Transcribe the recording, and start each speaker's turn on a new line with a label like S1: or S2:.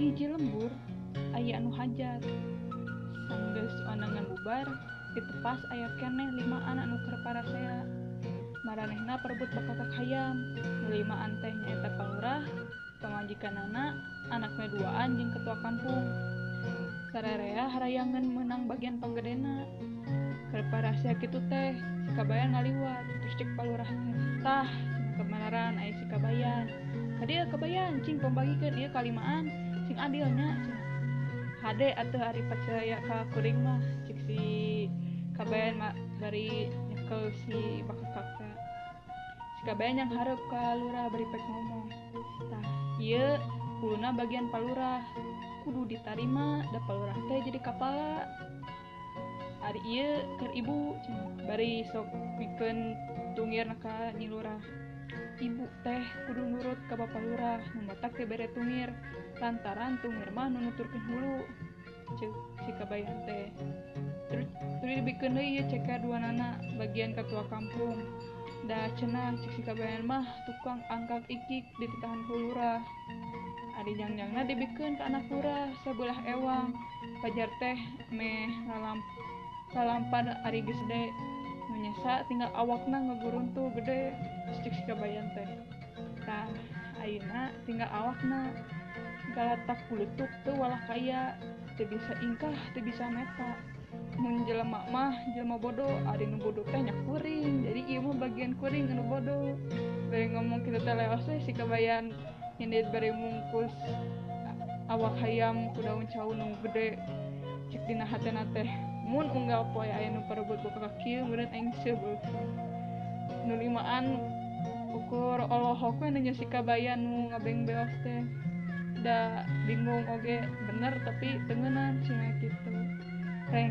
S1: hiji lembur aya anu hajar. Sanggeus anangan bubar ditepas aya keneh lima anak nuker parasea maranehna perebut bakakak hayam. Nulima anteh nyaeta palurah pamajikan anak anaknya duaan jeung ketua kampung. Sararea harayangan menang bagian panggedena keur parasea kitu teh sikabayan ngaliwat. Terus cek palurah tah kemanaran ayah sikabayan. Tadi kabayan cing pembagikeun ieu kalimaan. Sing adilnya. Cenah hade atuh ari percaya ka kuring mah cik si kabayan mah bari nyekel si bakakak teh si kabayan yang harap ka lurah bari pek ngomong tah ieu kuluna bagian palurah kudu ditarima da palurah teh jadi kapala ari ieu keur ibu cenah bari sok pikeun tungir ka nyi lurah. Ibu teh kudu nurut ka bapak lurah nu matak teh bere tungir lantaran tung mah nunuturkeun hulu cek cek bayan teh terus terus dibikin deui ceker dua nana bagian ketua kampung. Da cenah cek si kabayan mah tukang angkat ikik di titahan kulura adi jangjangna dibikin ke anak lurah sebelah ewang. Pajar teh meh lalam lalampan ari geus gede menyesa tinggal awakna ngeguruntu gede. Cek si kabayan teh. Tah ayeuna tinggal awakna galatak kulutuk teu walah kaya. Teu bisa ingkah teu bisa meta. Mun jelema mah jelema bodoh ari nu bodoh teh nya kuring. Jadi ieu mah bagian kuring anu bodoh ngomong kitu teh leos we si hindit bari mungkus awak hayam ku daun cau nu gede. Cek dina hatena teh. Mun unggal poe aya nu parebut buka kaki meureun aing seubeul nu limaan ukur olohok we nu si kabayan nu ngabeng beos teh da bingung oke bener tapi tengenan cina gitu. Sih